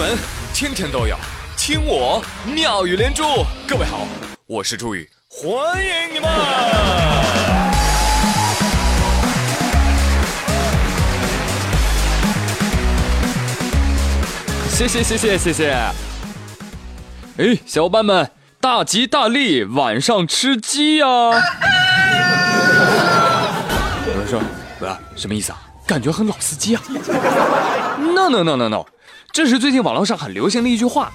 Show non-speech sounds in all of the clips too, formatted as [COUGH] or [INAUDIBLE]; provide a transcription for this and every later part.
闻天天都有，听我妙语连珠。各位好，我是朱宇，欢迎你们！谢谢谢谢谢谢。哎，小伙伴们，大吉大利，晚上吃鸡呀！[LAUGHS] 有人说，啊，什么意思啊？感觉很老司机啊！No No No No No，这是最近网络上很流行的一句话，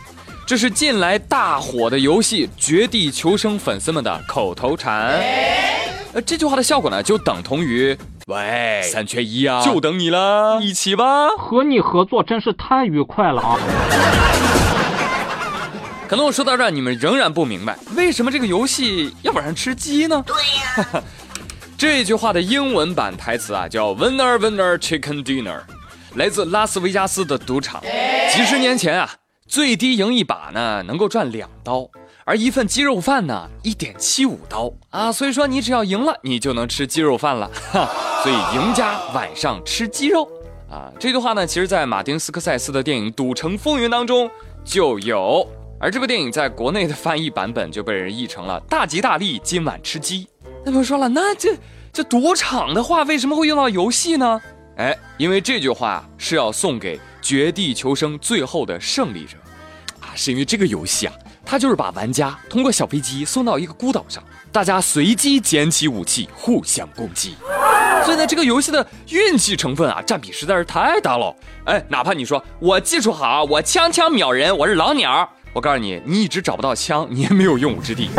这是近来大火的游戏《绝地求生》粉丝们的口头禅。呃，这句话的效果呢，就等同于喂，三缺一啊，就等你了，一起吧。和你合作真是太愉快了啊！可能我说到这儿，你们仍然不明白，为什么这个游戏要晚上吃鸡呢？对呀。[LAUGHS] 这句话的英文版台词啊，叫 Winner Winner Chicken Dinner，来自拉斯维加斯的赌场。几十年前啊，最低赢一把呢能够赚两刀，而一份鸡肉饭呢一点七五刀啊。所以说你只要赢了，你就能吃鸡肉饭了。[LAUGHS] 哈，所以赢家晚上吃鸡肉啊。这句话呢，其实在马丁斯科塞斯的电影《赌城风云》当中就有，而这部电影在国内的翻译版本就被人译成了“大吉大利，今晚吃鸡”。那么说了，那这这赌场的话为什么会用到游戏呢？哎，因为这句话是要送给绝地求生最后的胜利者，啊，是因为这个游戏啊，它就是把玩家通过小飞机送到一个孤岛上，大家随机捡起武器互相攻击，所以呢，这个游戏的运气成分啊，占比实在是太大了。哎，哪怕你说我技术好，我枪枪秒人，我是老鸟，我告诉你，你一直找不到枪，你也没有用武之地。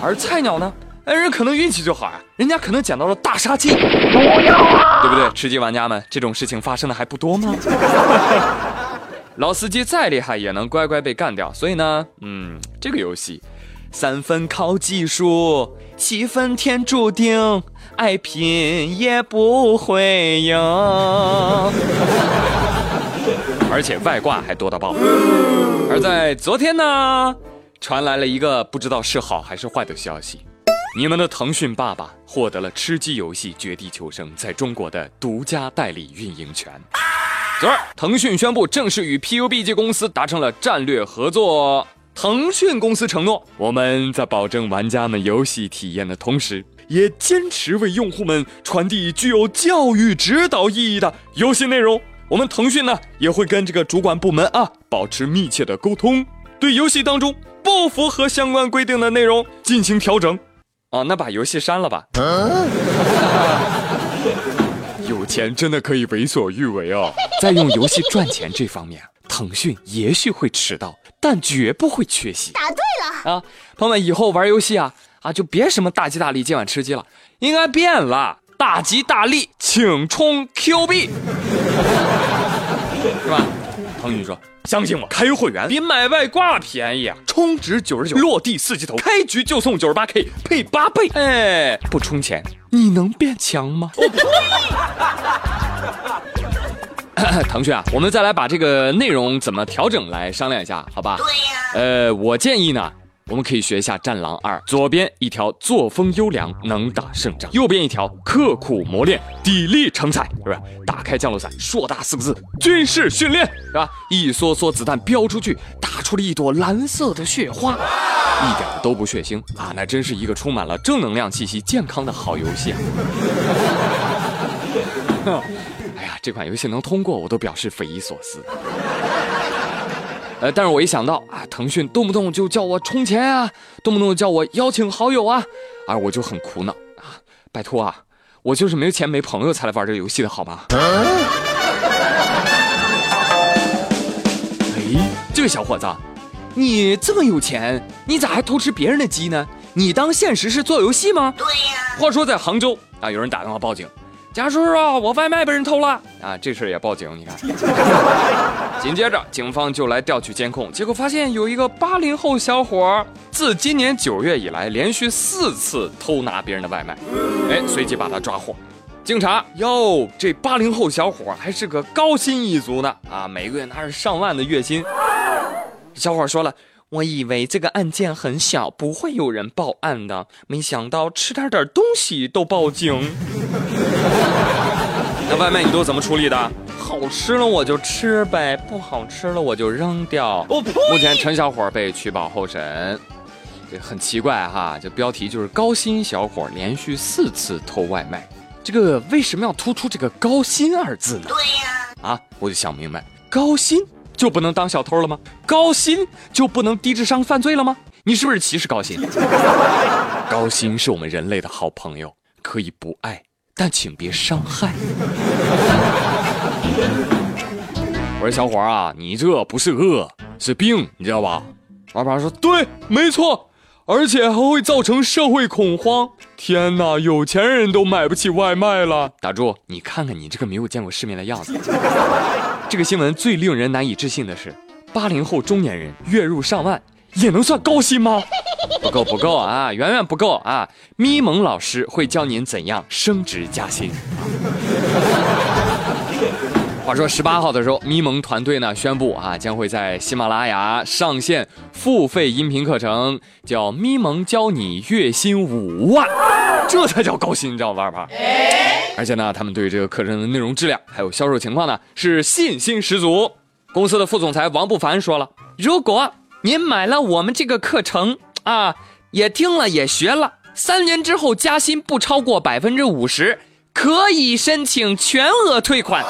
而菜鸟呢，哎，人可能运气就好啊，人家可能捡到了大杀器，对不对？吃鸡玩家们，这种事情发生的还不多吗？[LAUGHS] 老司机再厉害也能乖乖被干掉，所以呢，嗯，这个游戏，三分靠技术，七分天注定，爱拼也不会赢。而且外挂还多到爆。而在昨天呢？传来了一个不知道是好还是坏的消息，你们的腾讯爸爸获得了吃鸡游戏《绝地求生》在中国的独家代理运营权。昨儿，腾讯宣布正式与 PUBG 公司达成了战略合作。腾讯公司承诺，我们在保证玩家们游戏体验的同时，也坚持为用户们传递具有教育指导意义的游戏内容。我们腾讯呢，也会跟这个主管部门啊保持密切的沟通，对游戏当中。不符合相关规定的内容进行调整，哦，那把游戏删了吧。[LAUGHS] 有钱真的可以为所欲为哦，在用游戏赚钱这方面，腾讯也许会迟到，但绝不会缺席。答对了啊，朋友们，以后玩游戏啊啊，就别什么大吉大利，今晚吃鸡了，应该变了，大吉大利，请充 Q 币，是吧？腾讯说。相信我，开会员比买外挂便宜啊！充值九十九，落地四级头，开局就送九十八 K 配八倍。哎，不充钱你能变强吗？[LAUGHS] [LAUGHS] 腾讯啊，我们再来把这个内容怎么调整来商量一下，好吧？对呀。呃，我建议呢。我们可以学一下《战狼二》，左边一条作风优良，能打胜仗；右边一条刻苦磨练，砥砺成才，是不是？打开降落伞，硕大四个字：军事训练，是吧？一梭梭子弹飙出去，打出了一朵蓝色的雪花，一点都不血腥啊！那真是一个充满了正能量气息、健康的好游戏啊！[LAUGHS] 哎呀，这款游戏能通过，我都表示匪夷所思。呃，但是我一想到啊，腾讯动不动就叫我充钱啊，动不动叫我邀请好友啊，啊，我就很苦恼啊。拜托啊，我就是没钱没朋友才来玩这个游戏的好吗？哎，这位小伙子，你这么有钱，你咋还偷吃别人的鸡呢？你当现实是做游戏吗？对呀。话说在杭州啊，有人打电话报警。贾叔叔，我外卖被人偷了啊！这事儿也报警，你看。[LAUGHS] 紧接着，警方就来调取监控，结果发现有一个八零后小伙，自今年九月以来，连续四次偷拿别人的外卖。哎，随即把他抓获。警察哟，这八零后小伙还是个高薪一族呢啊，每个月拿着上万的月薪。小伙说了。我以为这个案件很小，不会有人报案的，没想到吃点点东西都报警。那外卖你都怎么处理的？好吃了我就吃呗，不好吃了我就扔掉。目前陈小伙被取保候审，这很奇怪哈。这标题就是高薪小伙连续四次偷外卖，这个为什么要突出这个高薪二字呢？对呀，啊，我就想明白，高薪就不能当小偷了吗？高薪就不能低智商犯罪了吗？你是不是歧视高薪？[LAUGHS] 高薪是我们人类的好朋友，可以不爱。但请别伤害。我说小伙啊，你这不是饿，是病，你知道吧？老板说对，没错，而且还会造成社会恐慌。天哪，有钱人都买不起外卖了。打住！你看看你这个没有见过世面的样子。这个新闻最令人难以置信的是，八零后中年人月入上万。也能算高薪吗？[LAUGHS] 不够不够啊，远远不够啊！咪蒙老师会教您怎样升职加薪。[LAUGHS] 话说十八号的时候，咪蒙团队呢宣布啊，将会在喜马拉雅上线付费音频课程，叫咪蒙教你月薪五万，这才叫高薪，你知道吧？而且呢，他们对这个课程的内容质量还有销售情况呢是信心十足。公司的副总裁王不凡说了，如果。您买了我们这个课程啊，也听了也学了，三年之后加薪不超过百分之五十，可以申请全额退款。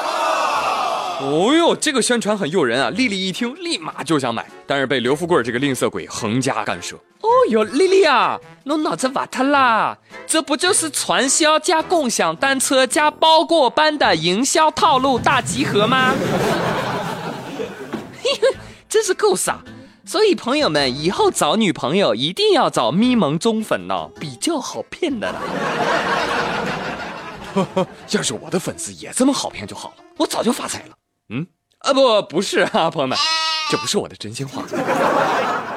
哦呦，这个宣传很诱人啊！丽丽一听，立马就想买，但是被刘富贵这个吝啬鬼横加干涉。哦呦，丽丽啊，我脑子瓦特啦，这不就是传销加共享单车加包过班的营销套路大集合吗？嘿 [LAUGHS] 嘿，真是够傻。所以朋友们，以后找女朋友一定要找咪蒙中粉哦，比较好骗的啦。[LAUGHS] 要是我的粉丝也这么好骗就好了，我早就发财了。嗯，啊不，不是啊，朋友们，这不是我的真心话。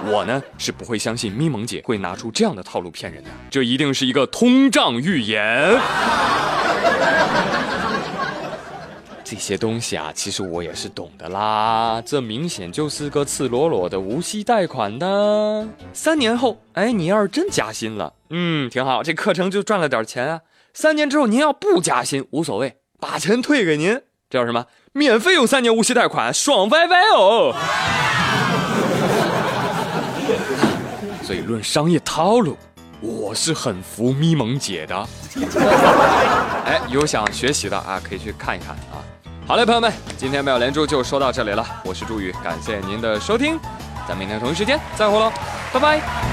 我呢是不会相信咪蒙姐会拿出这样的套路骗人的，这一定是一个通胀预言。这些东西啊，其实我也是懂的啦。这明显就是个赤裸裸的无息贷款的。三年后，哎，你要是真加薪了，嗯，挺好，这课程就赚了点钱啊。三年之后，您要不加薪，无所谓，把钱退给您，这叫什么？免费用三年无息贷款，爽歪歪哦。[LAUGHS] 所以论商业套路，我是很服咪蒙姐的。哎，有想学习的啊，可以去看一看啊。好嘞，朋友们，今天妙连珠就说到这里了。我是朱宇，感谢您的收听，咱们明天同一时间再会喽，拜拜。